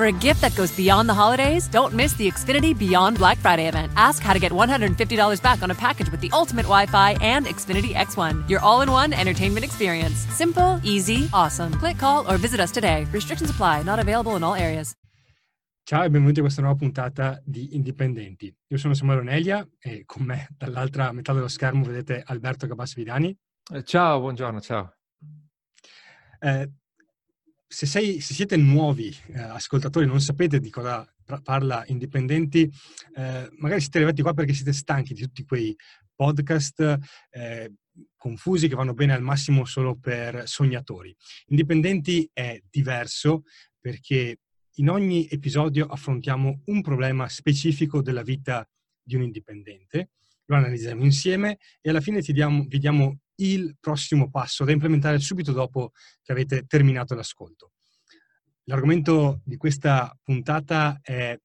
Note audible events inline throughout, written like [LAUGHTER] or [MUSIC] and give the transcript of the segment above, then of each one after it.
For a gift that goes beyond the holidays, don't miss the Xfinity Beyond Black Friday event. Ask how to get $150 back on a package with the ultimate Wi Fi and Xfinity X1, your all in one entertainment experience. Simple, easy, awesome. Click, call, or visit us today. Restrictions apply, not available in all areas. Ciao e benvenuti a questa nuova puntata di Indipendenti. Io sono Samuele Onelia e con me dall'altra metà dello schermo vedete Alberto Cabas Vidani. Eh, ciao, buongiorno, ciao. Eh, se, sei, se, siete nuovi eh, ascoltatori, non sapete di cosa parla Indipendenti, eh, magari siete arrivati qua perché siete stanchi di tutti quei podcast eh, confusi che vanno bene al massimo solo per sognatori. Indipendenti è diverso perché in ogni episodio affrontiamo un problema specifico della vita di un indipendente, lo analizziamo insieme e alla fine diamo, vi diamo il prossimo passo da implementare subito dopo che avete terminato l'ascolto. L'argomento di questa puntata è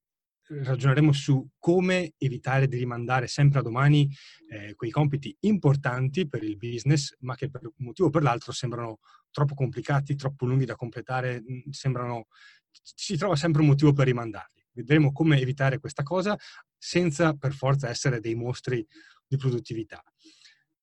ragioneremo su come evitare di rimandare sempre a domani eh, quei compiti importanti per il business, ma che per un motivo o per l'altro sembrano troppo complicati, troppo lunghi da completare, sembrano si trova sempre un motivo per rimandarli. Vedremo come evitare questa cosa senza per forza essere dei mostri di produttività.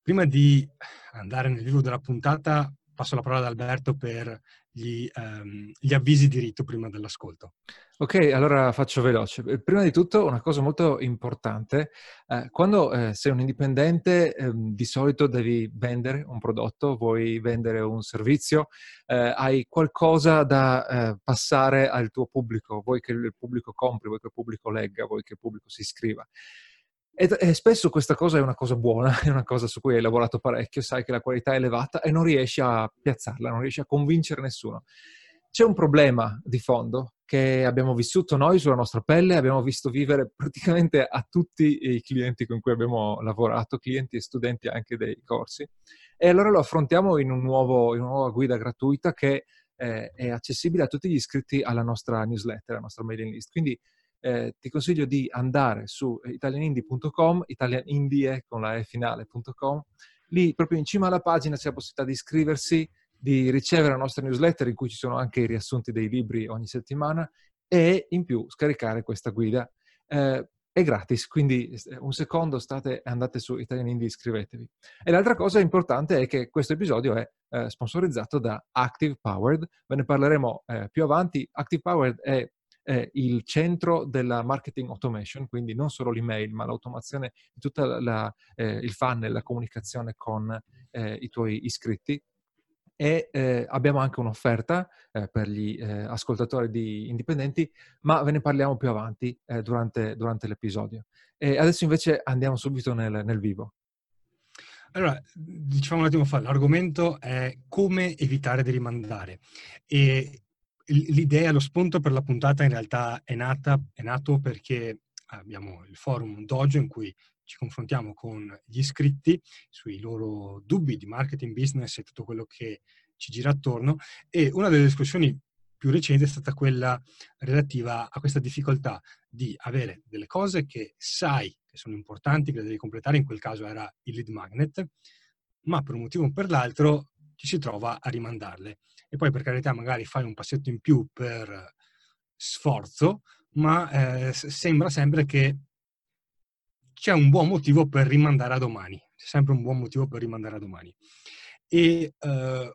Prima di andare nel vivo della puntata, passo la parola ad Alberto per gli, um, gli, avvisi di rito prima dell'ascolto. Ok, allora faccio veloce. Eh, prima di tutto una cosa molto importante, eh, quando eh, sei un indipendente eh, di solito devi vendere un prodotto, vuoi vendere un servizio, eh, hai qualcosa da eh, passare al tuo pubblico, vuoi che il pubblico compri, vuoi che il pubblico legga, vuoi che il pubblico si iscriva. E, spesso questa cosa è una cosa buona, [LAUGHS] è una cosa su cui hai lavorato parecchio, sai che la qualità è elevata e non riesci a piazzarla, non riesci a convincere nessuno. C'è un problema di fondo che abbiamo vissuto noi sulla nostra pelle, abbiamo visto vivere [LAUGHS] praticamente a tutti i clienti con cui abbiamo lavorato, clienti e studenti anche dei corsi. E allora lo affrontiamo in, un nuovo, in una nuova guida gratuita che eh, è accessibile a tutti gli iscritti alla nostra newsletter, alla nostra mailing list. Quindi eh, ti consiglio di andare su italianindie.com, italianindie con la e finale.com, lì proprio in cima alla pagina c'è la possibilità di iscriversi, di ricevere la nostra newsletter in cui ci sono anche i riassunti dei libri ogni settimana e in più scaricare questa guida. Eh, è gratis, quindi eh, un secondo state, andate su Italian Indie, iscrivetevi. E l'altra cosa importante è che questo episodio è eh, sponsorizzato da Active Powered, ve ne parleremo eh, più avanti. Active Powered è eh, il centro della marketing automation, quindi non solo l'email, ma l'automazione di tutto eh, il funnel, la comunicazione con eh, i tuoi iscritti. E eh, abbiamo anche un'offerta eh, per gli eh, ascoltatori di indipendenti, ma ve ne parliamo più avanti durante, durante, l'episodio. E adesso invece andiamo subito nel, nel vivo. Allora, diciamo un attimo fa, l'argomento è come evitare di rimandare. E l'idea, lo spunto per la puntata in realtà è, nata, è nato perché abbiamo il forum Dojo in cui ci confrontiamo con gli iscritti sui loro dubbi di marketing, business e tutto quello che ci gira attorno e una delle discussioni più recenti è stata quella relativa a questa difficoltà di avere delle cose che sai che sono importanti, che devi completare, in quel caso era il lead magnet, ma per un motivo o per l'altro ci si trova a rimandarle. E poi per carità magari fai un passetto in più per sforzo, ma eh, sembra sempre che c'è un buon motivo per rimandare a domani. C'è sempre un buon motivo per rimandare a domani. E eh,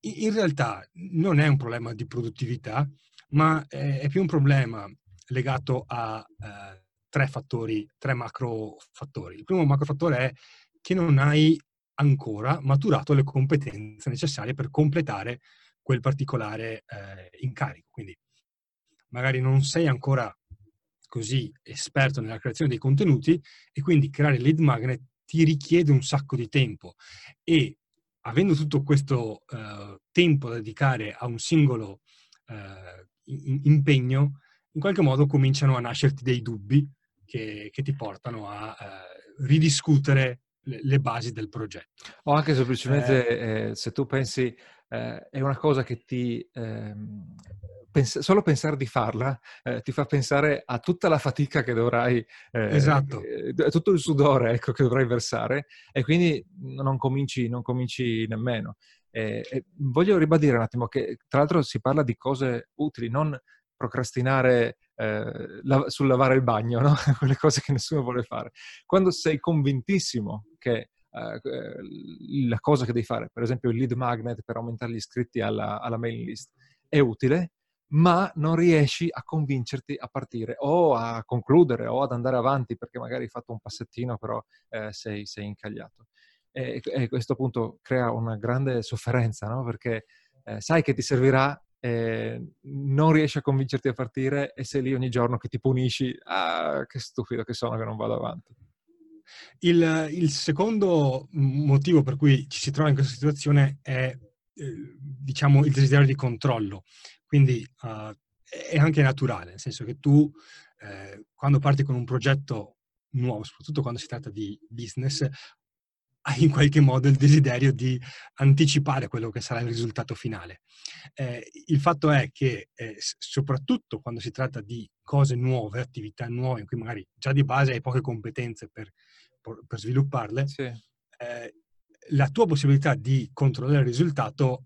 in realtà non è un problema di produttività, ma è più un problema legato a eh, tre fattori, tre macro fattori. Il primo macro fattore è che non hai ancora maturato le competenze necessarie per completare quel particolare eh, incarico. Quindi magari non sei ancora così esperto nella creazione dei contenuti e quindi creare lead magnet ti richiede un sacco di tempo e avendo tutto questo eh, tempo da dedicare a un singolo eh, impegno, in qualche modo cominciano a nascerti dei dubbi che, che ti portano a eh, ridiscutere le, basi del progetto. O anche semplicemente eh, eh, se tu pensi eh, è una cosa che ti... Ehm, pens- solo pensare di farla eh, ti fa pensare a tutta la fatica che dovrai... Eh, esatto. Eh, tutto il sudore ecco, che dovrai versare e quindi non cominci, non cominci nemmeno. Voglio ribadire un attimo che tra l'altro si parla di cose utili, non procrastinare eh, la, sul lavare il bagno, no? [LAUGHS] quelle cose che nessuno vuole fare. Quando sei convintissimo che eh, la cosa che devi fare, per esempio il lead magnet per aumentare gli iscritti alla, alla mailing list, è utile, ma non riesci a convincerti a partire o a concludere o ad andare avanti perché magari hai fatto un passettino però eh, sei, sei, incagliato. E, e, questo appunto crea una grande sofferenza, no? perché eh, sai che ti servirà, eh, non riesci a convincerti a partire e sei lì ogni giorno che ti punisci, ah, che stupido che sono che non vado avanti. Il, il secondo motivo per cui ci si trova in questa situazione è, eh, diciamo, il desiderio di controllo. Quindi uh, è anche naturale, nel senso che tu, eh, quando parti con un progetto nuovo, soprattutto quando si tratta di business, in qualche modo il desiderio di anticipare quello che sarà il risultato finale. Eh, il fatto è che, eh, soprattutto quando si tratta di cose nuove, attività nuove, in cui magari già di base hai poche competenze per, per svilupparle, sì. eh, la tua possibilità di controllare il risultato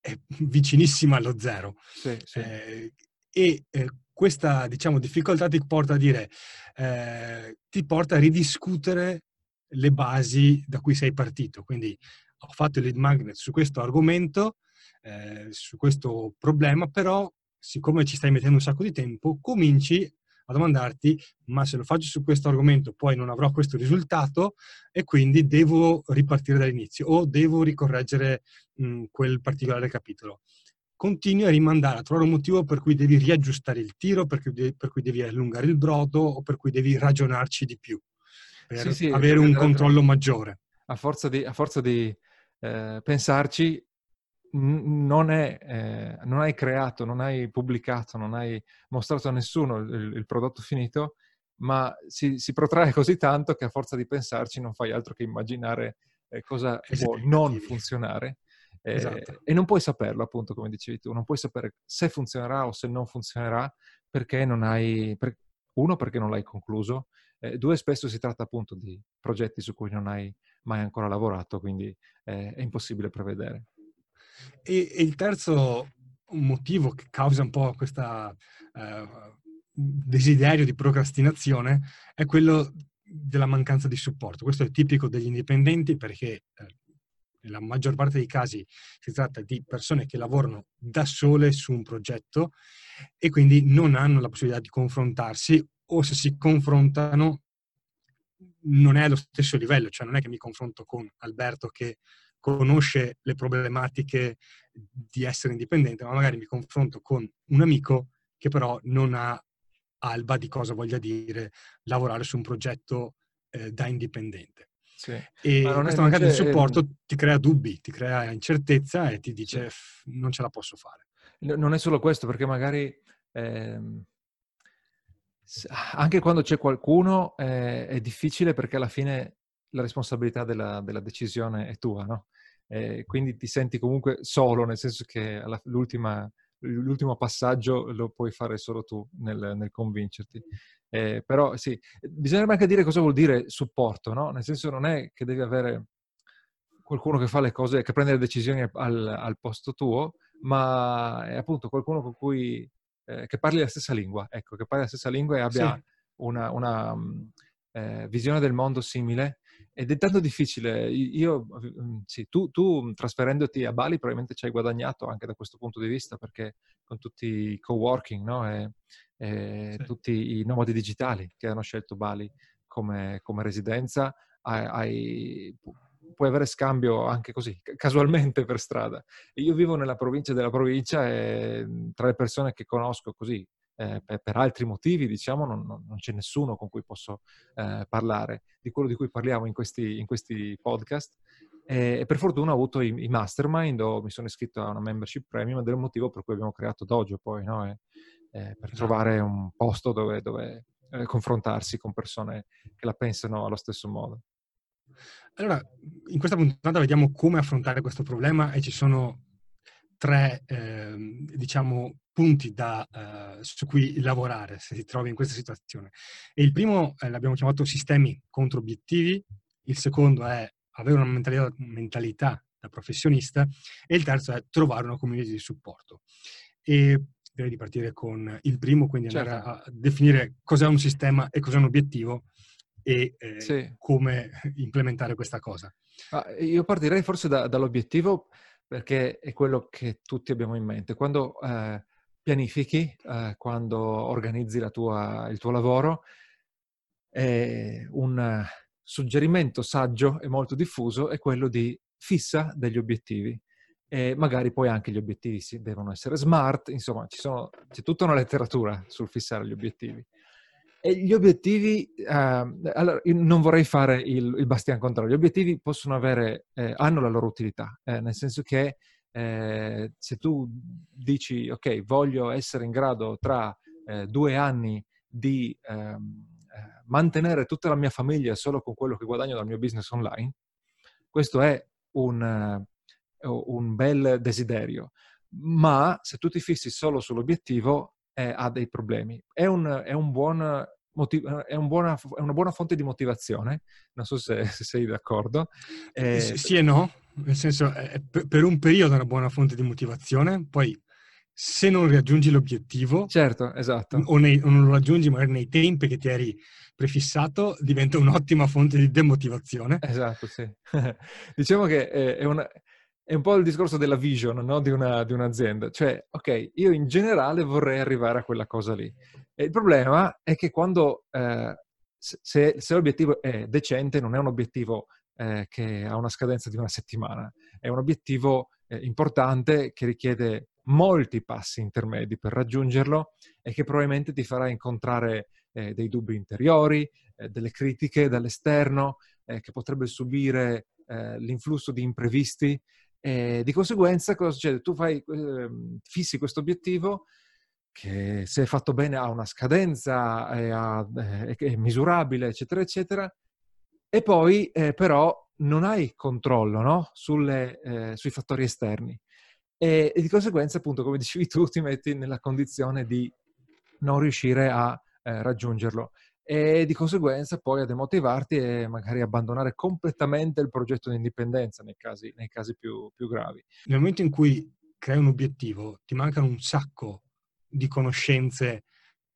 è vicinissima allo zero. Sì, sì. Eh, e eh, questa, diciamo, difficoltà ti porta a dire, eh, ti porta a ridiscutere le basi da cui sei partito. Quindi ho fatto il lead magnet su questo argomento, eh, su questo problema, però siccome ci stai mettendo un sacco di tempo, cominci a domandarti, ma se lo faccio su questo argomento poi non avrò questo risultato e quindi devo ripartire dall'inizio o devo ricorreggere mh, quel particolare capitolo. Continui a rimandare, a trovare un motivo per cui devi riaggiustare il tiro, per cui, per cui devi allungare il brodo o per cui devi ragionarci di più per sì, sì, avere un controllo maggiore. A forza di, a forza di eh, pensarci, non, è, eh, non, hai creato, non hai pubblicato, non hai mostrato a nessuno il, il prodotto finito, ma si, si, protrae così tanto che a forza di pensarci non fai altro che immaginare eh, cosa può non funzionare. Eh, esatto. E non puoi saperlo, appunto, come dicevi tu, non puoi sapere se funzionerà o se non funzionerà perché non hai, per, uno, perché non l'hai concluso, eh, due, spesso si tratta appunto di progetti su cui non hai mai ancora lavorato, quindi eh, è impossibile prevedere. E, e, il terzo motivo che causa un po' questo eh, desiderio di procrastinazione è quello della mancanza di supporto. Questo è tipico degli indipendenti perché eh, nella maggior parte dei casi si tratta di persone che lavorano da sole su un progetto e quindi non hanno la possibilità di confrontarsi o se si confrontano non è allo stesso livello, cioè non è che mi confronto con Alberto che conosce le problematiche di essere indipendente, ma magari mi confronto con un amico che però non ha alba di cosa voglia dire lavorare su un progetto eh, da indipendente. Sì. E questa mancanza di supporto ti crea dubbi, ti crea incertezza e ti dice sì. non ce la posso fare. Non è solo questo, perché magari ehm, anche quando c'è qualcuno eh, è difficile perché alla fine la responsabilità della, della decisione è tua, no? Eh, quindi ti senti comunque solo, nel senso che alla, l'ultimo passaggio lo puoi fare solo tu nel, nel convincerti. Eh, però sì, bisognerebbe anche dire cosa vuol dire supporto, no? Nel senso non è che devi avere qualcuno che fa le cose, che prende le decisioni al, al posto tuo, ma è appunto qualcuno con cui eh, che parli la stessa lingua, ecco, che parli la stessa lingua e abbia sì. una, una um, eh, visione del mondo simile. Ed è tanto difficile. Io, mm, sì, tu, tu, trasferendoti a Bali probabilmente ci hai guadagnato anche da questo punto di vista, perché con tutti i co-working no? e, e sì. tutti i nomadi digitali che hanno scelto Bali come, come residenza, hai, hai puoi avere scambio anche così, casualmente per strada. Io vivo nella provincia della provincia e mhmm, tra le persone che conosco così, eh, per, altri motivi, diciamo, non, non, c'è nessuno con cui posso eh, parlare di quello di cui parliamo in questi, in questi podcast. E, e, per fortuna ho avuto i, i, mastermind, o mi sono iscritto a una membership premium ed è il motivo per cui abbiamo creato Dojo poi, no? e, e per esatto. trovare un posto dove, dove eh, confrontarsi con persone che la pensano allo stesso modo. Allora, in questa puntata vediamo come affrontare questo problema e ci sono tre, eh, diciamo, punti da, eh, su cui lavorare se si trova in questa situazione. E il primo eh, l'abbiamo chiamato sistemi contro obiettivi, il secondo è avere una mentalità, mentalità da professionista e il terzo è trovare una community di supporto. E direi di partire con il primo, quindi andare certo. a definire cos'è un sistema e cos'è un obiettivo e eh, sì. come [LAUGHS] implementare questa cosa. Ah, io partirei forse da, dall'obiettivo perché è quello che tutti abbiamo in mente. Quando eh, pianifichi, eh, quando organizzi tua, il tuo lavoro, un suggerimento saggio e molto diffuso è quello di fissa degli obiettivi. E magari poi anche gli obiettivi si, devono essere smart, insomma sono, c'è tutta una letteratura sul fissare gli obiettivi. E gli obiettivi, eh, allora, non vorrei fare il, il bastian contrario, gli obiettivi possono avere, eh, hanno la loro utilità, eh, nel senso che eh, se tu dici, ok, voglio essere in grado tra eh, due anni di ehm, eh, mantenere tutta la mia famiglia solo con quello che guadagno dal mio business online, questo è un, un bel desiderio, ma se tu ti fissi solo sull'obiettivo, eh, ha dei problemi. È, un, è, un buon motiv- è, un buona, è, una buona fonte di motivazione, non so se, se sei d'accordo. Eh, sì e no, nel senso per un periodo è una buona fonte di motivazione, poi se non raggiungi l'obiettivo, certo, esatto. o, nei, o non lo raggiungi magari nei tempi che ti eri prefissato, diventa un'ottima fonte di demotivazione. Esatto, sì. [LAUGHS] diciamo che è, una, è un po' il discorso della vision no? di, una, di, un'azienda. Cioè, ok, io in generale vorrei arrivare a quella cosa lì. E il problema è che quando, eh, se, se, l'obiettivo è decente, non è un obiettivo eh, che ha una scadenza di una settimana, è un obiettivo eh, importante che richiede molti passi intermedi per raggiungerlo e che probabilmente ti farà incontrare eh, dei dubbi interiori, eh, delle critiche dall'esterno, eh, che potrebbe subire l'influsso di imprevisti e di conseguenza cosa succede? Tu fai, eh, fissi questo obiettivo che se fatto bene ha una scadenza, è, è, è misurabile, eccetera, eccetera, e poi eh, però non hai controllo no? Sulle, eh, sui fattori esterni. E, e, di conseguenza, appunto, come [LAUGHS] dicevi tu, ti metti nella condizione di non riuscire a eh, raggiungerlo e di conseguenza poi a demotivarti e magari abbandonare completamente il progetto di indipendenza nei casi, nei casi più, più gravi. Nel momento in cui crei un obiettivo, ti mancano un sacco di conoscenze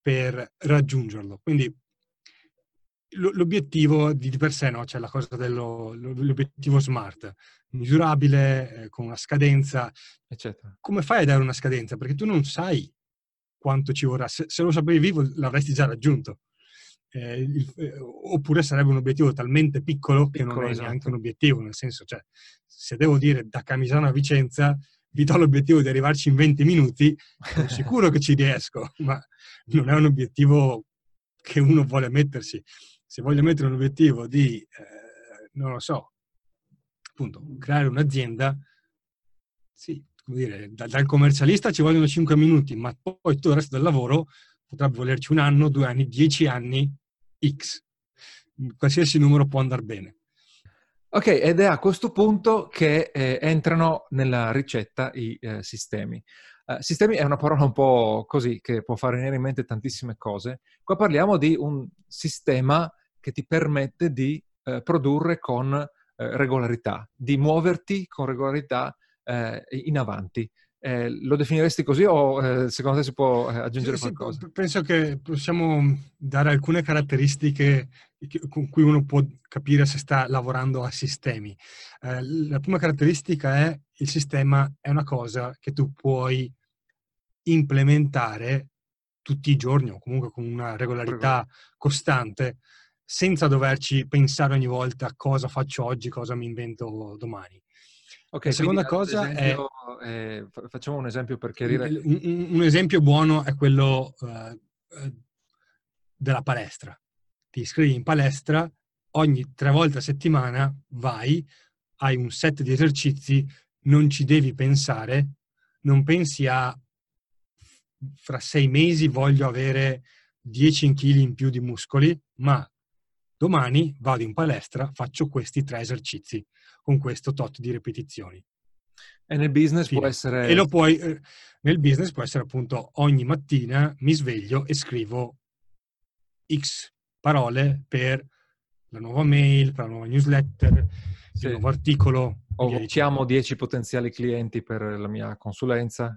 per raggiungerlo. Quindi l'obiettivo di per sé, no? c'è la cosa dell'obiettivo smart, misurabile, eh, con una scadenza, eccetera. Come fai a dare una scadenza? Perché tu non sai quanto ci vorrà. Se, se lo sapevi, l'avresti già raggiunto eh, il, eh, oppure sarebbe un obiettivo talmente piccolo che piccolo, non è esatto. neanche un obiettivo, nel senso, cioè, se devo dire da Camisano a Vicenza, vi do l'obiettivo di arrivarci in 20 minuti, sono [LAUGHS] sicuro che ci riesco, ma non è un obiettivo che uno vuole mettersi. Se voglio mettere un obiettivo di, eh, non lo so, appunto, creare un'azienda, sì, come dire, da, dal commercialista ci vogliono 5 minuti, ma poi tutto il resto del lavoro potrebbe volerci un anno, due anni, dieci anni, X. Qualsiasi numero può andare bene. Ok, ed è a questo punto che eh, entrano nella ricetta i eh, sistemi. Uh, sistemi è una parola un po' così che può fare venire in mente tantissime cose. Qua parliamo di un sistema che ti permette di uh, produrre con uh, regolarità, di muoverti con regolarità in avanti. Eh, lo definiresti così o eh, secondo te si può eh, aggiungere sì, qualcosa? Sì, penso che possiamo dare alcune caratteristiche con cui uno può capire se sta lavorando a sistemi. Eh, la prima caratteristica è il sistema è una cosa che tu puoi implementare tutti i giorni o comunque con una regolarità costante senza doverci pensare ogni volta cosa faccio oggi, cosa mi invento domani. Ok, seconda cosa esempio, è... Eh, facciamo un esempio per chiarire. Un, un esempio buono è quello uh, della palestra. Ti iscrivi in palestra, ogni tre volte a settimana vai, hai un set di esercizi, non ci devi pensare, non pensi a fra sei mesi voglio avere 10 kg in più di muscoli, ma domani vado in palestra, faccio questi tre esercizi con questo tot di ripetizioni. E nel business Fine. può essere... E lo puoi, eh, nel business può essere appunto ogni mattina mi sveglio e scrivo X parole per la nuova mail, per la nuova newsletter, sì. il nuovo articolo, O chiamo 10 potenziali clienti per la mia consulenza.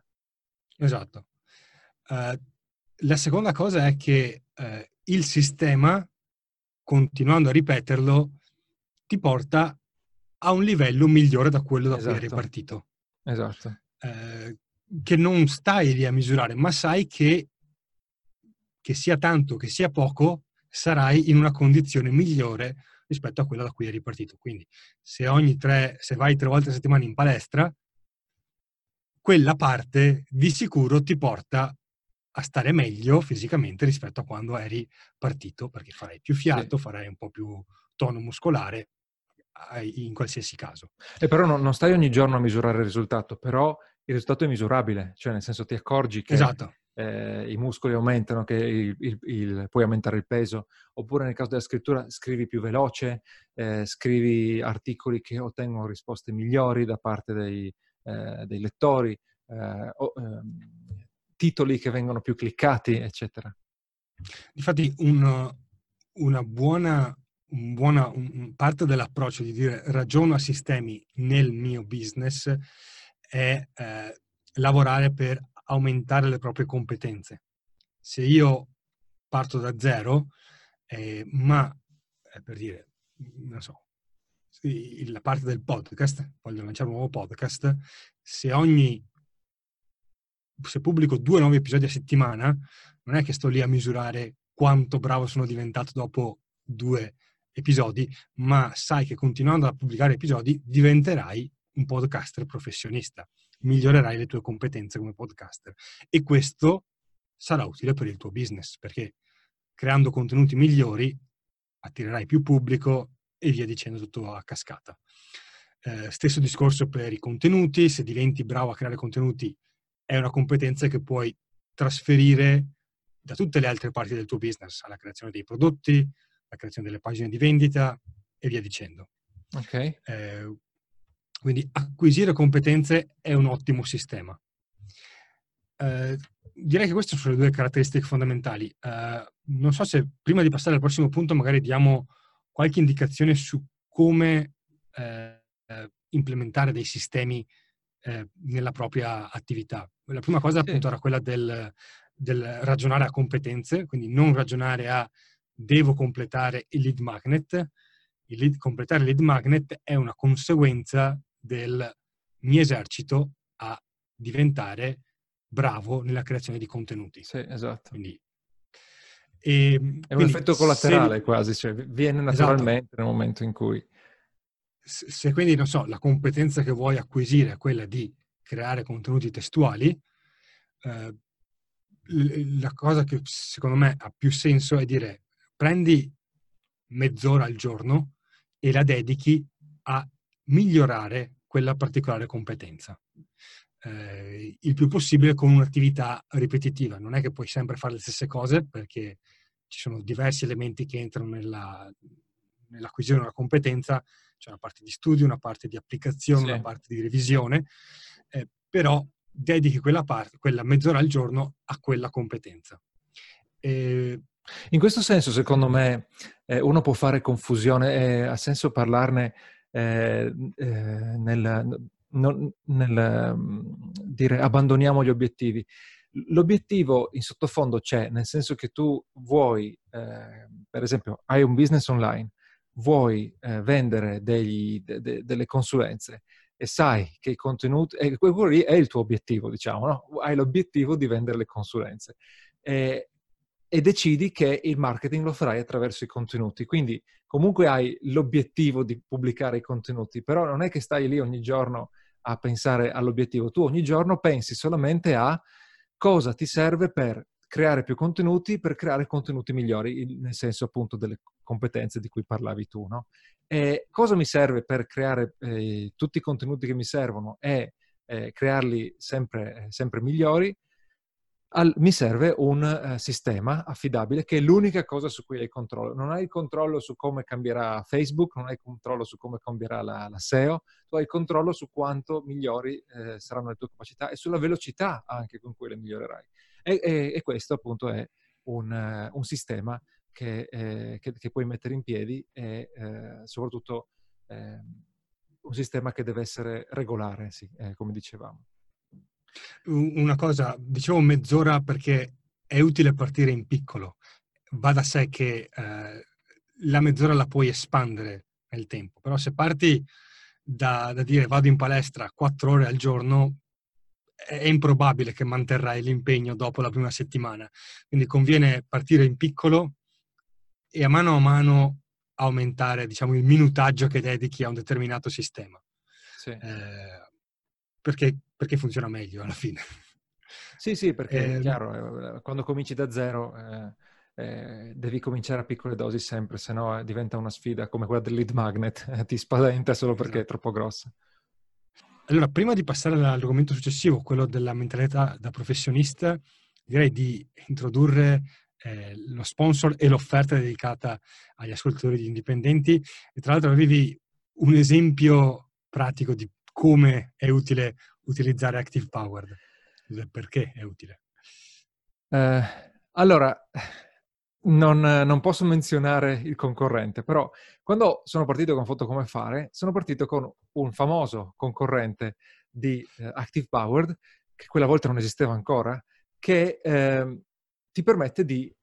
Esatto. Uh, la seconda cosa è che uh, il sistema, continuando a ripeterlo, ti porta a un livello migliore da quello da esatto. cui eri partito. Esatto. Uh, che non stai lì a misurare, ma sai che, che sia tanto, che sia poco, sarai in una condizione migliore rispetto a quella da cui eri partito. Quindi se ogni tre, se vai tre volte a settimana in palestra, quella parte di sicuro ti porta a stare meglio fisicamente rispetto a quando eri partito, perché farai più fiato, sì. farai un po' più tono muscolare in qualsiasi caso. E però non, non stai ogni giorno a misurare il risultato, però il risultato è misurabile, cioè nel senso ti accorgi che esatto. eh, i muscoli aumentano, che il, il, il, puoi aumentare il peso, oppure nel caso della scrittura scrivi più veloce, eh, scrivi articoli che ottengono risposte migliori da parte dei, eh, dei lettori, eh, o, ehm, titoli che vengono più cliccati, eccetera. Infatti un, una buona buona parte dell'approccio di dire ragiono a sistemi nel mio business è eh, lavorare per aumentare le proprie competenze. Se io parto da zero, eh, ma eh, per dire, non so, la parte del podcast, voglio lanciare un nuovo podcast, se ogni se pubblico due nuovi episodi a settimana, non è che sto lì a misurare quanto bravo sono diventato dopo due episodi, ma sai che continuando a pubblicare episodi diventerai un podcaster professionista, migliorerai le tue competenze come podcaster e questo sarà utile per il tuo business perché creando contenuti migliori attirerai più pubblico e via dicendo tutto a cascata. Eh, stesso discorso per i contenuti, se diventi bravo a creare contenuti è una competenza che puoi trasferire da tutte le altre parti del tuo business, alla creazione dei prodotti, alla creazione delle pagine di vendita e via dicendo. Ok. Eh, quindi acquisire competenze è un ottimo sistema. Eh, direi che queste sono le due caratteristiche fondamentali. Eh, non so se prima di passare al prossimo punto magari diamo qualche indicazione su come eh, implementare dei sistemi eh, nella propria attività. La prima cosa sì. appunto era quella del, del ragionare a competenze, quindi non ragionare a devo completare il lead magnet. Il lead, completare il lead magnet è una conseguenza del mi esercito a diventare bravo nella creazione di contenuti. Sì, esatto. Quindi, e, è un quindi, effetto collaterale se, quasi, cioè viene naturalmente esatto. nel momento in cui... Se, quindi, non so, la competenza che vuoi acquisire è quella di creare contenuti testuali, eh, la cosa che secondo me ha più senso è dire prendi mezz'ora al giorno e la dedichi a migliorare quella particolare competenza. Eh, il più possibile con un'attività ripetitiva. Non è che puoi sempre fare le stesse cose perché ci sono diversi elementi che entrano nella, nell'acquisizione una competenza, c'è una parte di studio, una parte di applicazione, sì. una parte di revisione, eh, però dedichi quella, parte, quella mezz'ora al giorno a quella competenza. Eh, in questo senso, secondo me, eh, uno può fare confusione e ha senso parlarne eh, eh, nel, non, nel mm, dire abbandoniamo gli obiettivi. L'obiettivo in sottofondo c'è, nel senso che tu vuoi, eh, per esempio, hai un business online, vuoi eh, vendere degli, de, de, delle consulenze e sai che i contenuti, e quello lì è il tuo obiettivo, diciamo, no? hai l'obiettivo di vendere le consulenze. E, e decidi che il marketing lo farai attraverso i contenuti. Quindi comunque hai l'obiettivo di pubblicare i contenuti, però non è che stai lì ogni giorno a pensare all'obiettivo, tu ogni giorno pensi solamente a cosa ti serve per creare più contenuti, per creare contenuti migliori, nel senso appunto delle competenze di cui parlavi tu, no? Cosa mi serve per creare eh, tutti i contenuti che mi servono e eh, crearli sempre, eh, sempre migliori? al, mi serve un uh, sistema affidabile che è l'unica cosa su cui hai controllo. Non hai controllo su come cambierà Facebook, non hai controllo su come cambierà la, la SEO, tu hai controllo su quanto migliori eh, saranno le tue capacità e sulla velocità anche con cui le migliorerai. E, e, e questo appunto è un, uh, un sistema che, eh, che, che, puoi mettere in piedi e eh, soprattutto ehm, un sistema che deve essere regolare, sì, eh, come dicevamo. Una cosa, dicevo mezz'ora perché è utile partire in piccolo. Va da sé che eh, la mezz'ora la puoi espandere nel tempo, però se parti da, da dire vado in palestra quattro ore al giorno, è improbabile che manterrai l'impegno dopo la prima settimana. Quindi conviene partire in piccolo e a mano a mano aumentare diciamo, il minutaggio che dedichi a un determinato sistema. Sì. Eh, perché, perché, funziona meglio alla fine. Sì, sì, perché eh, è chiaro, eh, quando cominci da zero eh, eh, devi cominciare a piccole dosi sempre, se no eh, diventa una sfida come quella del lead magnet, ti spaventa solo perché esatto. è troppo grossa. Allora, prima di passare all'argomento successivo, quello della mentalità da professionista, direi di introdurre eh, lo sponsor e l'offerta dedicata agli ascoltatori indipendenti. E tra l'altro avevi un esempio pratico di come è utile utilizzare Active Powered, perché è utile. Eh, allora, non, non, posso menzionare il concorrente, però quando sono partito con Foto Come Fare, sono partito con un famoso concorrente di eh, Active Powered, che quella volta non esisteva ancora, che eh, ti permette di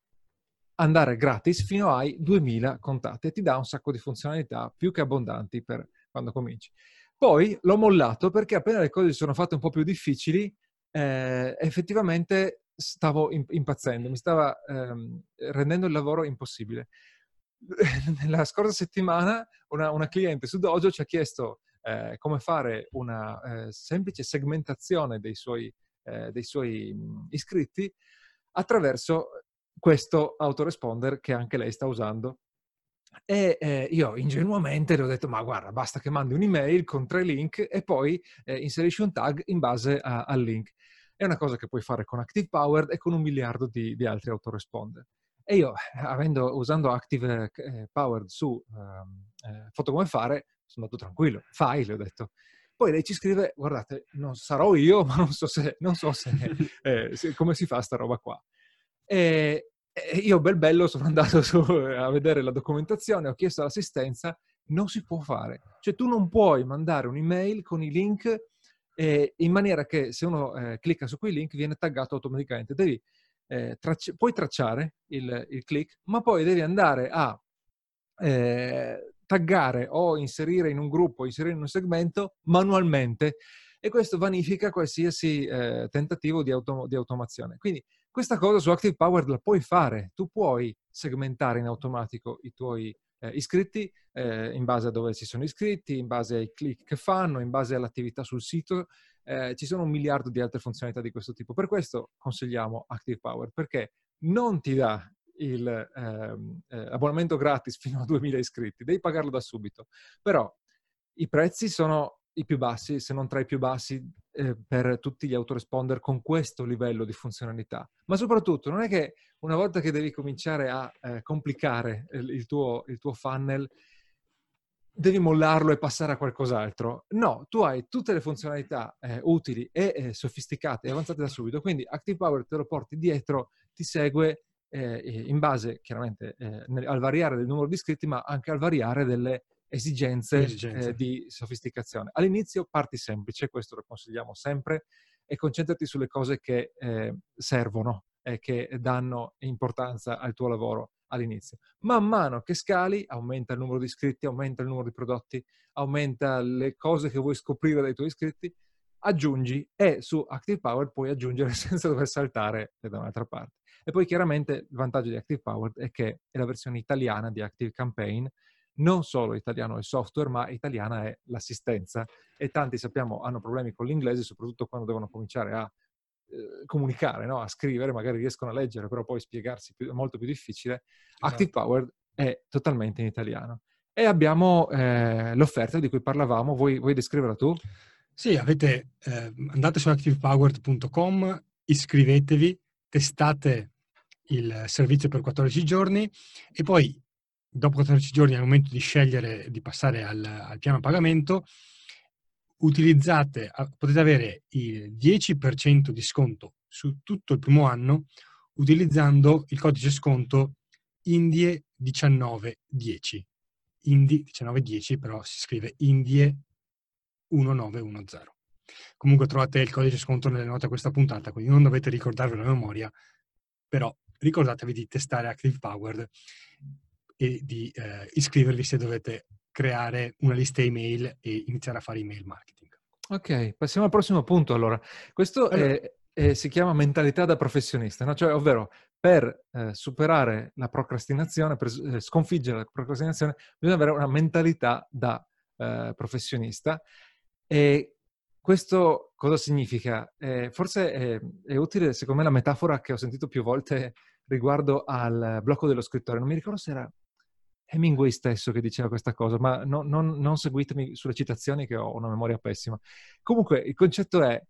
andare gratis fino ai 2000 contatti e ti dà un sacco di funzionalità più che abbondanti per quando cominci. Poi l'ho mollato perché appena le cose si sono fatte un po' più difficili, eh, effettivamente stavo impazzendo, mi stava ehm, rendendo il lavoro impossibile. [LAUGHS] Nella scorsa settimana una, una cliente su Dojo ci ha chiesto eh, come fare una eh, semplice segmentazione dei suoi, eh, dei suoi iscritti attraverso questo autoresponder che anche lei sta usando. E eh, io ingenuamente le ho detto, ma guarda, basta che mandi un'email con tre link e poi eh, inserisci un tag in base al link. È una cosa che puoi fare con Active Powered e con un miliardo di, di altri autoresponder. E io, avendo, usando Active eh, Powered su ehm, eh, Foto Come Fare, sono andato tranquillo. Fai, le ho detto. Poi lei ci scrive, guardate, non sarò io, [LAUGHS] ma non so, se, non so se, [LAUGHS] eh, se, come si fa sta roba qua. E, e io, bel bello, sono andato su, a vedere la documentazione, ho chiesto l'assistenza, non si può fare. Cioè tu non puoi mandare un'email con i link eh, in maniera che se uno eh, clicca su quei link viene taggato automaticamente. Devi, eh, tracci- puoi tracciare il, il, click, ma poi devi andare a eh, taggare o inserire in un gruppo, inserire in un segmento manualmente e questo vanifica qualsiasi eh, tentativo di, autom- di automazione. Quindi questa cosa su Active Power la puoi fare, tu puoi segmentare in automatico i tuoi eh, iscritti eh, in base a dove si sono iscritti, in base ai click che fanno, in base all'attività sul sito. Eh, ci sono un miliardo di altre funzionalità di questo tipo. Per questo consigliamo Active Power, perché non ti dà l'abbonamento ehm, eh, gratis [LAUGHS] fino a 2000 iscritti, devi pagarlo da subito. Però i prezzi sono i più bassi, se non tra i più bassi eh, per tutti gli autoresponder con questo livello di funzionalità. Ma soprattutto non è che una volta che devi cominciare a eh, complicare il, tuo, il, tuo, funnel, devi mollarlo e passare a qualcos'altro. No, tu hai tutte le funzionalità eh, utili e eh, sofisticate e avanzate da subito, quindi Active Power te lo porti dietro, ti segue eh, in base chiaramente eh, nel, al variare del numero di iscritti, ma anche al variare delle esigenze, esigenze. Eh, di sofisticazione. All'inizio parti semplice, questo lo consigliamo sempre, e concentrati sulle cose che eh, servono e che danno importanza al tuo lavoro all'inizio. Man mano che scali, aumenta il numero di iscritti, aumenta il numero di prodotti, aumenta le cose che vuoi scoprire dai tuoi iscritti, aggiungi e su Active Power puoi aggiungere [LAUGHS] senza dover saltare da un'altra parte. E poi chiaramente il vantaggio di Active Power è che è la versione italiana di Active Campaign non solo italiano è il software, ma italiana è l'assistenza e tanti sappiamo hanno problemi con l'inglese, soprattutto quando devono cominciare a eh, comunicare, no? a scrivere, magari riescono a leggere, però poi spiegarsi più, è molto più difficile. Esatto. Active Power è totalmente in italiano. E abbiamo eh, l'offerta di cui parlavamo, vuoi, vuoi descriverla tu? Sì, avete, eh, andate su activepowered.com, iscrivetevi, testate il servizio per 14 giorni e poi dopo 14 giorni al momento di scegliere di passare al, al piano pagamento, utilizzate, potete avere il 10% di sconto su tutto il primo anno utilizzando il codice sconto Indie 1910. Indie 1910 però si scrive Indie 1910. Comunque trovate il codice sconto nelle note a questa puntata, quindi non dovete ricordarvelo a memoria, però ricordatevi di testare Active Powered e di eh, iscrivervi se dovete creare una lista email e iniziare a fare email marketing. Ok, passiamo al prossimo punto allora. Questo allora. È, è, si chiama mentalità da professionista, no? cioè, ovvero per eh, superare la procrastinazione, per eh, sconfiggere la procrastinazione, bisogna avere una mentalità da eh, professionista. E questo cosa significa? Eh, forse è, è, utile, secondo me, la metafora che ho sentito più volte riguardo al blocco dello scrittore. Non mi ricordo se era Hemingway stesso che diceva questa cosa, ma no, non, non, seguitemi sulle citazioni che ho una memoria pessima. Comunque, il concetto è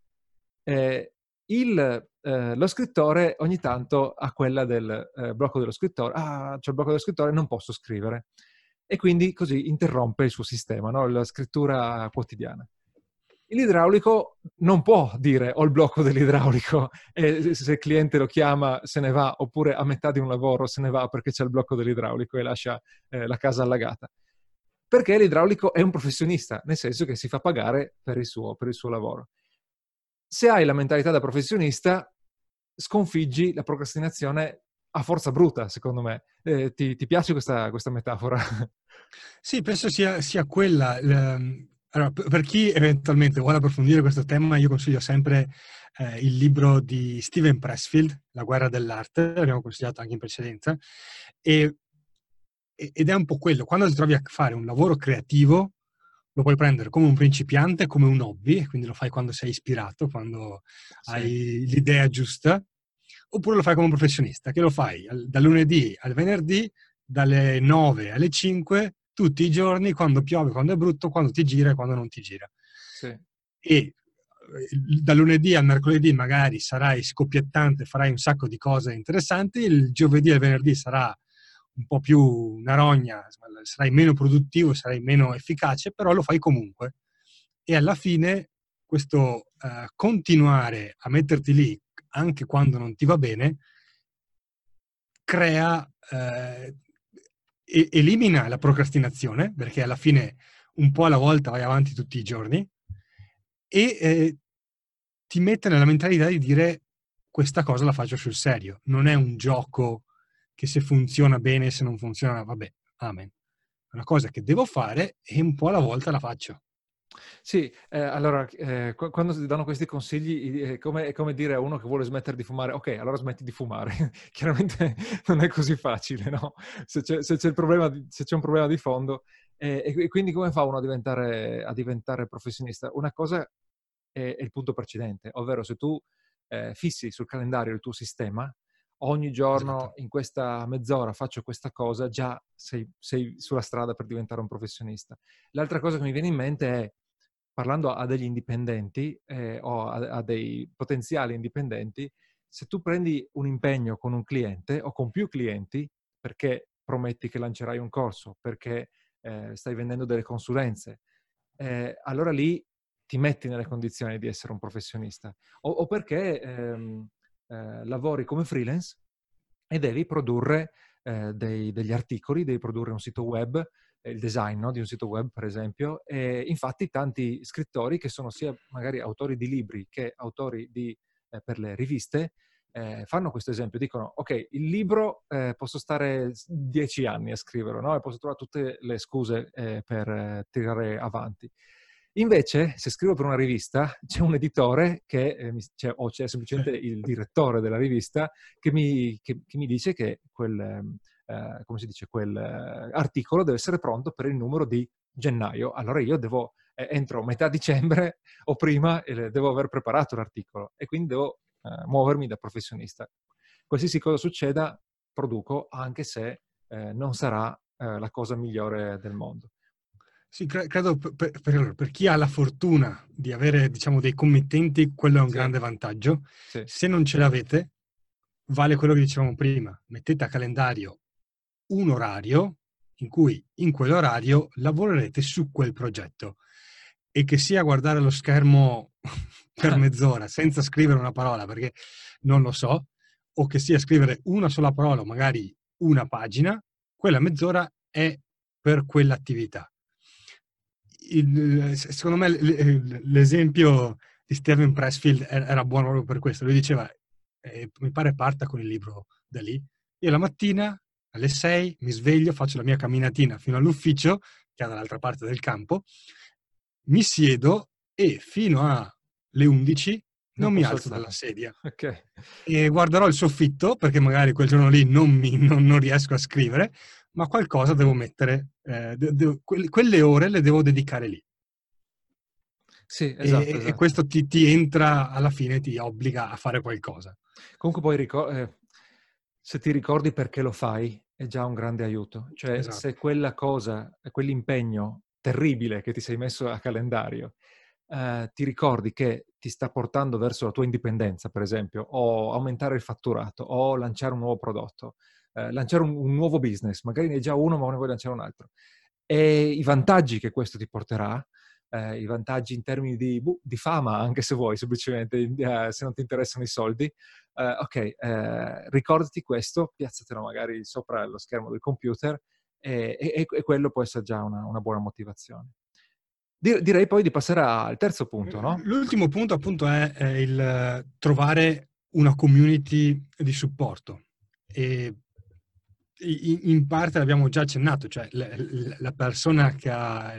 eh, il, eh, lo scrittore ogni tanto ha quella del eh, blocco dello scrittore, ah, c'è il blocco dello scrittore, non posso scrivere. E quindi così interrompe il suo sistema, no? la scrittura quotidiana. L'idraulico non può dire ho il blocco dell'idraulico [LAUGHS] e se il cliente lo chiama se ne va, oppure a metà di un lavoro se ne va perché c'è il blocco dell'idraulico e lascia eh, la casa allagata. Perché l'idraulico è un professionista, nel senso che si fa pagare per il suo, per il suo lavoro. Se hai la mentalità da professionista, sconfiggi la procrastinazione a forza bruta, secondo me. Eh, ti, ti, piace questa, questa, metafora? [LAUGHS] Sì, penso sia, sia quella. Allora, per chi eventualmente vuole approfondire questo tema, io consiglio sempre eh, il libro di Steven Pressfield, La guerra dell'arte, l'abbiamo consigliato anche in precedenza, e, ed è un po' quello, quando ti trovi a fare un lavoro creativo, lo puoi prendere come un principiante, come un hobby, quindi lo fai quando sei ispirato, quando sì. hai l'idea giusta, oppure lo fai come un professionista, che lo fai dal lunedì al venerdì, dalle 9 alle 5, tutti i giorni, quando piove, quando è brutto, quando ti gira e quando non ti gira. Sì. E eh, da lunedì al mercoledì magari sarai scoppiettante, farai un sacco di cose interessanti, il giovedì e il venerdì sarà un po' più una rogna, sarai meno produttivo, sarai meno efficace, però lo fai comunque. E alla fine questo uh, continuare a metterti lì anche quando non ti va bene crea uh, e- elimina la procrastinazione, perché alla fine un po' alla volta vai avanti tutti i giorni, e eh, ti mette nella mentalità di dire questa cosa la faccio sul serio, non è un gioco che se funziona bene, se non funziona, vabbè, amen. È una cosa che devo fare e un po' alla volta la faccio. Sì, eh, allora, eh, quando ti danno questi consigli è come, è come, dire a uno che vuole smettere di fumare, ok, allora smetti di fumare. [LAUGHS] Chiaramente [LAUGHS] non è così facile, no? Se c'è, se c'è, di, se c'è un problema di fondo. Eh, e quindi come fa uno a diventare, a diventare professionista? Una cosa è, è, il punto precedente, ovvero se tu eh, fissi sul calendario il tuo sistema, ogni giorno esatto. in questa mezz'ora faccio questa cosa, già sei, sei, sulla strada per diventare un professionista. L'altra cosa che mi viene in mente è, parlando a degli indipendenti eh, o a, a, dei potenziali indipendenti, se tu prendi un impegno con un cliente o con più clienti, perché prometti che lancerai un corso, perché eh, stai vendendo delle consulenze, eh, allora lì ti metti nelle condizioni di essere un professionista. O, o perché ehm, eh, lavori come freelance e devi produrre eh, dei, degli articoli, devi produrre un sito web, il design no, di un sito web per esempio. E infatti tanti scrittori che sono sia magari autori di libri che autori di, eh, per le riviste eh, fanno questo esempio, dicono ok, il libro eh, posso stare dieci anni a scriverlo no? e posso trovare tutte le scuse eh, per eh, tirare avanti. Invece, se scrivo per una rivista, c'è un editore che, eh, c'è, o c'è semplicemente il [LAUGHS] direttore della rivista che mi, che, che mi dice che quel, ehm, eh, come si dice, quel eh, articolo deve essere pronto per il numero di gennaio. Allora io devo, eh, entro metà dicembre o prima, devo aver preparato l'articolo e quindi devo eh, muovermi da professionista. Qualsiasi cosa succeda, produco, anche se eh, non sarà la cosa migliore del mondo. Sì, credo per, per, per, chi ha la fortuna di avere, diciamo, dei committenti, quello è un sì. grande vantaggio. Sì. Se non ce l'avete, vale quello che dicevamo prima. Mettete a calendario un orario in cui in quell'orario lavorerete su quel progetto. E che sia guardare lo schermo [LAUGHS] per [LAUGHS] mezz'ora senza scrivere una parola, perché non lo so, o che sia scrivere una sola parola, magari una pagina, quella mezz'ora è per quell'attività il, secondo me l'esempio di Steven Pressfield era buono proprio per questo. Lui diceva, eh, mi pare parta con il libro da lì, io la mattina alle 6 mi sveglio, faccio la mia camminatina fino all'ufficio, che è dall'altra parte del campo, mi siedo e fino alle 11 non, non mi alzo stare. dalla sedia. Okay. E guarderò il soffitto, perché magari quel giorno lì non, mi, non, non riesco a scrivere, ma qualcosa devo mettere, eh, de, de, quelle ore le devo dedicare lì. Sì, esatto. E, esatto. e questo ti, ti, entra alla fine, ti obbliga a fare qualcosa. Comunque poi ricor- eh, se ti ricordi perché lo fai è già un grande aiuto. Cioè esatto. se quella cosa, quell'impegno terribile che ti sei messo a calendario, eh, ti ricordi che ti sta portando verso la tua indipendenza, per esempio, o aumentare il fatturato, o lanciare un nuovo prodotto, eh, lanciare un, un, nuovo business, magari ne hai già uno ma ne vuoi lanciare un altro. E i vantaggi che questo ti porterà, eh, i vantaggi in termini di, buh, di, fama, anche se vuoi, semplicemente, eh, se non ti interessano i soldi, eh, ok, eh, ricordati questo, piazzatelo magari sopra lo schermo del computer e, e, e quello può essere già una, una buona motivazione. Direi poi di passare al terzo punto, no? L'ultimo punto appunto è, è il trovare una community di supporto. E in parte l'abbiamo già accennato, cioè la persona che ha,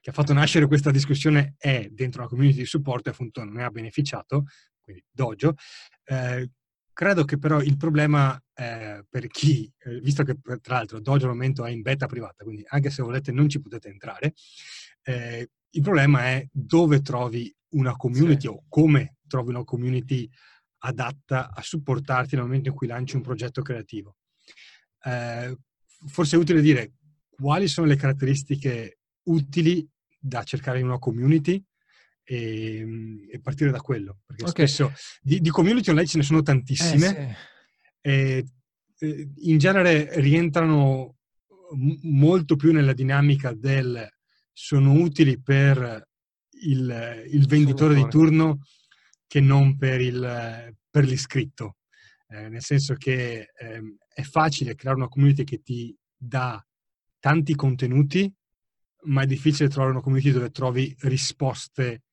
che ha, fatto nascere questa discussione è dentro una community di supporto e appunto ne ha beneficiato, quindi Dojo. Eh, credo che però il problema eh, per chi, eh, visto che tra l'altro Dojo al momento è in beta privata, quindi anche se volete non ci potete entrare, eh, il problema è dove trovi una community sì. o come trovi una community adatta a supportarti nel momento in cui lanci un progetto creativo eh, forse è utile dire quali sono le caratteristiche utili da cercare in una community e, e partire da quello. Perché okay. spesso di, di, community online ce ne sono tantissime eh, sì. e, e in genere rientrano m- molto più nella dinamica del sono utili per il, il venditore di turno che non per, il, per l'iscritto. Eh, nel senso che ehm, è facile creare una community che ti dà tanti contenuti, ma è difficile trovare una community dove trovi risposte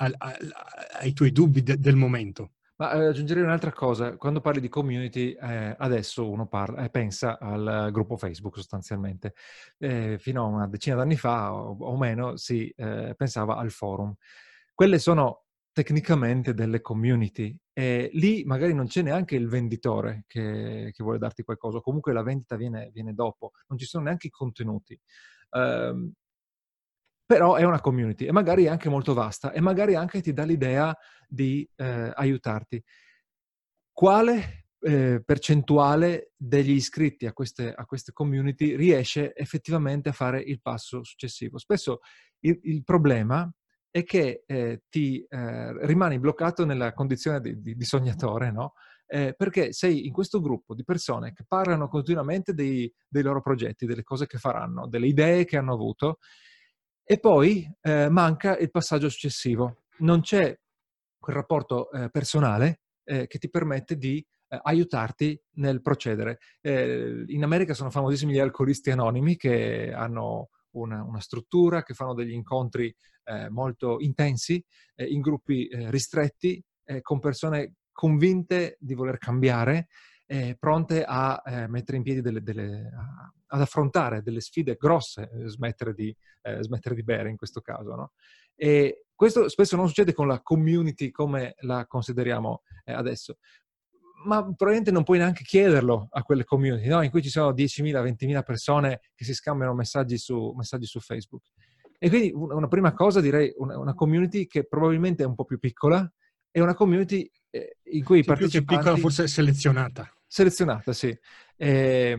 al, al, ai tuoi dubbi de, del momento. Ma eh, aggiungerei un'altra cosa, quando parli di community, eh, adesso uno parla, eh, pensa al gruppo Facebook sostanzialmente. Eh, fino a una decina d'anni fa o, o meno si pensava al forum. Quelle sono tecnicamente delle community e lì magari non c'è neanche il venditore che, che vuole darti qualcosa, comunque la vendita viene, viene, dopo, non ci sono neanche i contenuti. Um, però è una community e magari anche molto vasta e magari anche ti dà l'idea di eh, aiutarti. Quale eh, percentuale degli iscritti a queste, a queste, community riesce effettivamente a fare il passo successivo? Spesso il, il problema è che eh, ti eh, rimani bloccato nella condizione di, di, di sognatore, no? Eh, perché sei in questo gruppo di persone che parlano continuamente dei, dei, loro progetti, delle cose che faranno, delle idee che hanno avuto, e poi eh, manca il passaggio successivo. Non c'è quel rapporto eh, personale eh, che ti permette di aiutarti nel procedere. in America sono famosissimi gli alcolisti anonimi che hanno una, una struttura, che fanno degli incontri eh, molto intensi, eh, in gruppi eh, ristretti, eh, con persone convinte di voler cambiare, pronte a eh, mettere in piedi delle, delle a, ad affrontare delle sfide grosse, eh, smettere di, smettere di bere in questo caso. No? E questo spesso non succede con la community come la consideriamo adesso ma probabilmente non puoi neanche chiederlo a quelle community, no? in cui ci sono 10.000, 20.000 persone che si scambiano messaggi su, messaggi su Facebook. E quindi una prima cosa direi una, una, community che probabilmente è un po' più piccola è una community eh, in cui i partecipanti... Più piccola, forse selezionata. Selezionata, sì. Eh,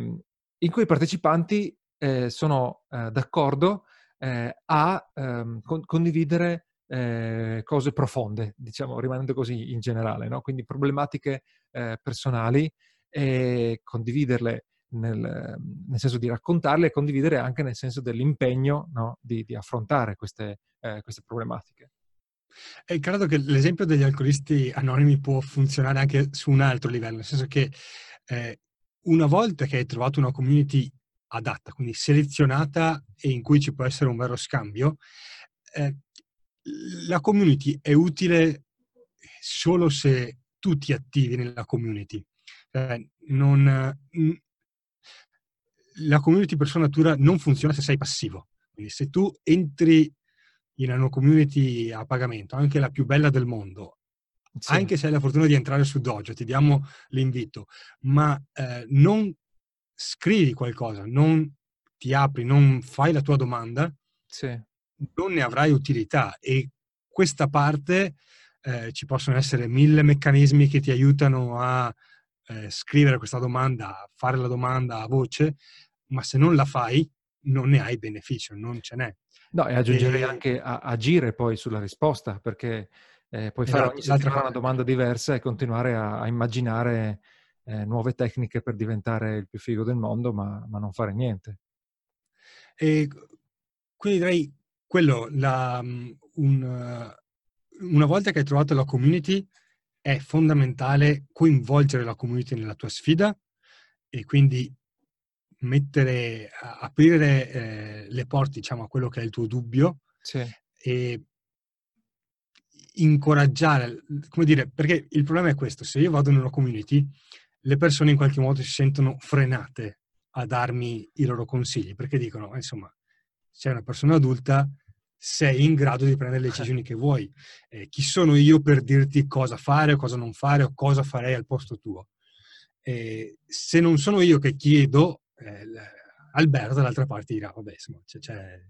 in cui i partecipanti eh, sono eh, d'accordo eh, a ehm, con- condividere eh, cose profonde, diciamo, rimanendo così in generale, no? quindi problematiche eh, personali e condividerle nel, nel, senso di raccontarle e condividere anche nel senso dell'impegno no? di, di, affrontare queste, eh, queste problematiche. E credo che l'esempio degli alcolisti anonimi può funzionare anche su un altro livello, nel senso che eh, una volta che hai trovato una community adatta, quindi selezionata e in cui ci può essere un vero scambio, eh, la community è utile solo se tu ti attivi nella community. Eh, non, la community per sua natura non funziona se sei passivo. Quindi se tu entri in una community a pagamento, anche la più bella del mondo, sì. anche se hai la fortuna di entrare su Dojo, ti diamo l'invito, ma eh, non scrivi qualcosa, non ti apri, non fai la tua domanda, sì. Non ne avrai utilità e questa parte eh, ci possono essere mille meccanismi che ti aiutano a eh, scrivere questa domanda, fare la domanda a voce, ma se non la fai non ne hai beneficio, non ce n'è. No, e aggiungerei e... anche a, agire poi sulla risposta, perché eh, puoi fare esatto, ogni settimana una domanda diversa e continuare a, a immaginare eh, nuove tecniche per diventare il più figo del mondo, ma, ma non fare niente. E quindi direi quello, la, un, una volta che hai trovato la community, è fondamentale coinvolgere la community nella tua sfida e quindi mettere, aprire eh, le porte, diciamo, a quello che è il tuo dubbio sì. e incoraggiare, come dire, perché il problema è questo, se io vado in una community, le persone in qualche modo si sentono frenate a darmi i loro consigli, perché dicono, insomma, sei una persona adulta, sei in grado di prendere le decisioni che vuoi. Eh, chi sono io per dirti cosa fare o cosa non fare o cosa farei al posto tuo? Eh, se non sono io che chiedo, eh, Alberto dall'altra parte dirà, vabbè, insomma, c'è, c'è,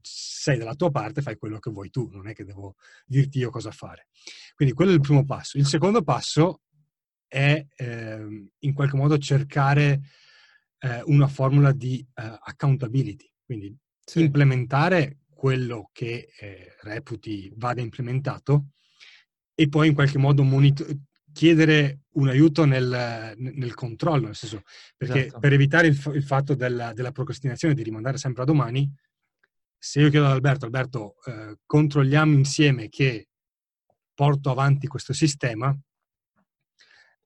sei dalla tua parte, fai quello che vuoi tu, non è che devo dirti io cosa fare. Quindi quello è il primo passo. Il secondo passo è ehm, in qualche modo cercare eh, una formula di eh, accountability, quindi sì. implementare quello che eh, reputi vada implementato e poi in qualche modo monitor- chiedere un aiuto nel, nel, controllo, nel senso, perché esatto. per evitare il, il fatto della, della, procrastinazione, di rimandare sempre a domani, se io chiedo ad Alberto, Alberto, eh, controlliamo insieme che porto avanti questo sistema,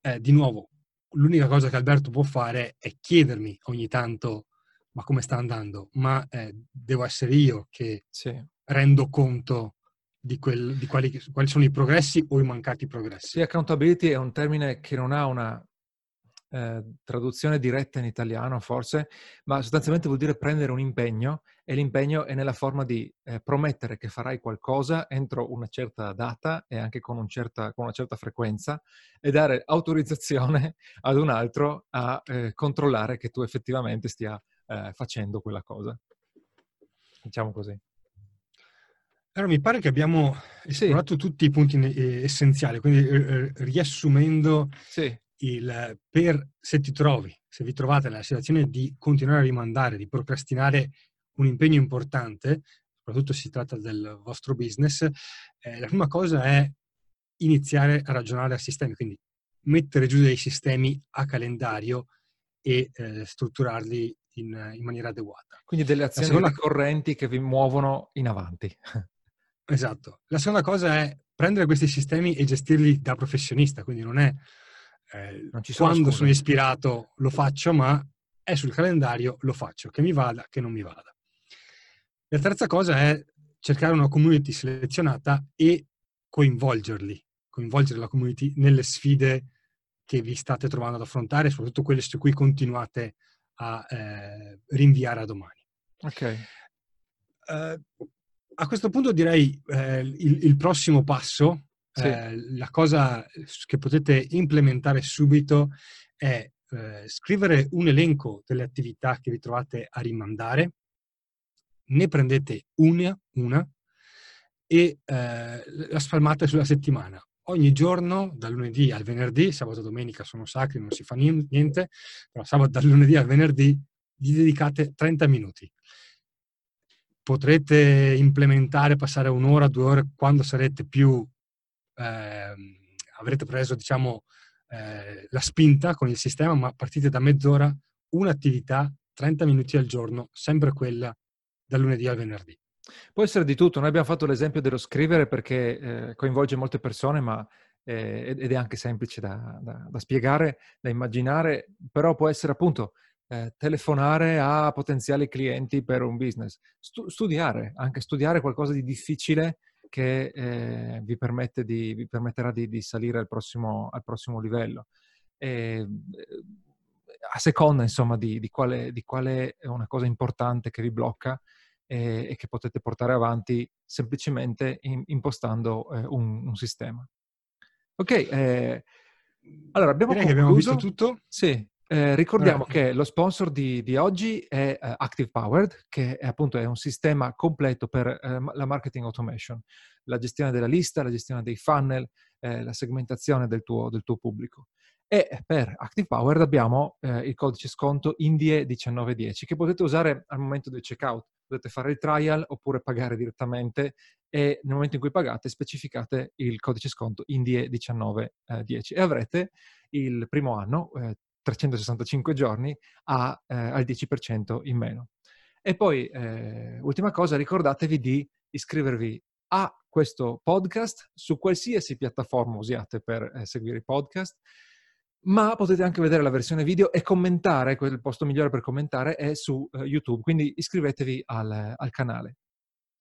eh, di nuovo, l'unica cosa che Alberto può fare è chiedermi ogni tanto ma come sta andando, ma eh, devo essere io che sì. rendo conto di, quel, di quali, quali, sono i progressi o i mancati progressi. Sì, accountability è un termine che non ha una eh, traduzione diretta in italiano forse, ma sostanzialmente vuol dire prendere un impegno e l'impegno è nella forma di eh, promettere che farai qualcosa entro una certa data e anche con, un certa, con una certa frequenza e dare autorizzazione [LAUGHS] ad un altro a eh, controllare che tu effettivamente stia eh, facendo quella cosa. Diciamo così. Allora, mi pare che abbiamo esplorato sì. tutti i punti eh, essenziali, quindi eh, riassumendo sì. il per se ti trovi, se vi trovate nella situazione di continuare a rimandare, di procrastinare un impegno importante, soprattutto si tratta del vostro business, eh, la prima cosa è iniziare a ragionare a sistemi, quindi mettere giù dei sistemi a calendario e eh, strutturarli in, in, maniera adeguata. Quindi delle azioni seconda... correnti che vi muovono in avanti. [LAUGHS] esatto. La seconda cosa è prendere questi sistemi e gestirli da professionista, quindi non è eh, non sono quando scuse. sono ispirato lo faccio, ma è sul calendario lo faccio, che mi vada, che non mi vada. La terza cosa è cercare una community selezionata e coinvolgerli, coinvolgere la community nelle sfide che vi state trovando ad affrontare, soprattutto quelle su cui continuate a eh, rinviare a domani. Ok. Uh, a questo punto direi eh, il, il, prossimo passo, sì. eh, la cosa che potete implementare subito è eh, scrivere un elenco delle attività che vi trovate a rimandare, ne prendete una, una e eh, la spalmate sulla settimana ogni giorno, dal lunedì al venerdì, sabato e domenica sono sacri, non si fa niente, però sabato dal lunedì al venerdì gli dedicate 30 minuti. Potrete implementare, passare un'ora, due ore, quando sarete più, eh, avrete preso, diciamo, eh, la spinta con il sistema, ma partite da mezz'ora, un'attività, 30 minuti al giorno, sempre quella dal lunedì al venerdì. Può essere di tutto. Noi abbiamo fatto l'esempio dello scrivere perché eh, coinvolge molte persone, ma eh, ed è anche semplice da, da, da, spiegare, da immaginare, però può essere appunto eh, telefonare a potenziali clienti per un business, Stu- studiare, anche studiare qualcosa di difficile che eh, vi, di, vi, permetterà di, di salire al prossimo, al prossimo livello. E, a seconda, insomma, di, di, quale, di, quale, è una cosa importante che vi blocca e, e che potete portare avanti semplicemente in, impostando eh, un, un, sistema. Ok, eh, allora abbiamo abbiamo visto tutto. Sì, eh, ricordiamo eh. che lo sponsor di, di oggi è uh, Active Powered, che è appunto è un sistema completo per uh, la marketing automation, la gestione della lista, la gestione dei funnel, eh, la segmentazione del tuo, del tuo, pubblico. E per Active Powered abbiamo eh, il codice sconto INDIE1910 che potete usare al momento del checkout. Potete fare il trial oppure pagare direttamente e nel momento in cui pagate specificate il codice sconto INDIE1910 e avrete il primo anno eh, 365 giorni a, eh, al 10% in meno. E poi, eh, ultima cosa, ricordatevi di iscrivervi a questo podcast su qualsiasi piattaforma usiate per eh, seguire i podcast, ma potete anche vedere la versione video e commentare, il posto migliore per commentare è su uh, YouTube, quindi iscrivetevi al, al canale.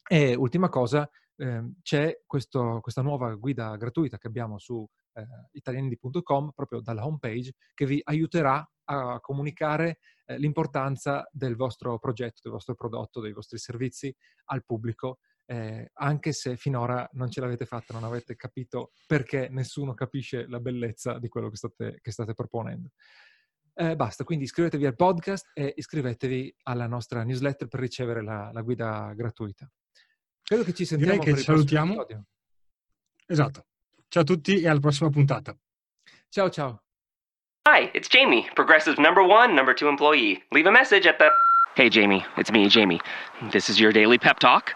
E ultima cosa, eh, c'è questo, questa nuova guida gratuita che abbiamo su eh, italiani.com, proprio dalla homepage, che vi aiuterà a comunicare eh, l'importanza del vostro progetto, del vostro prodotto, dei vostri servizi al pubblico, eh, anche se finora non ce l'avete fatta, non avete capito perché nessuno capisce la bellezza di quello che state, che state proponendo. Eh, basta, quindi iscrivetevi al podcast e iscrivetevi alla nostra newsletter per ricevere la, la guida gratuita. Credo che ci sentiamo Direi che ci salutiamo. Esatto. Ciao a tutti e alla prossima puntata. Ciao ciao. Hi, it's Jamie, Progressive number one, number two employee. Leave a message at the. Hey, Jamie, it's me, Jamie. This is your daily pep talk.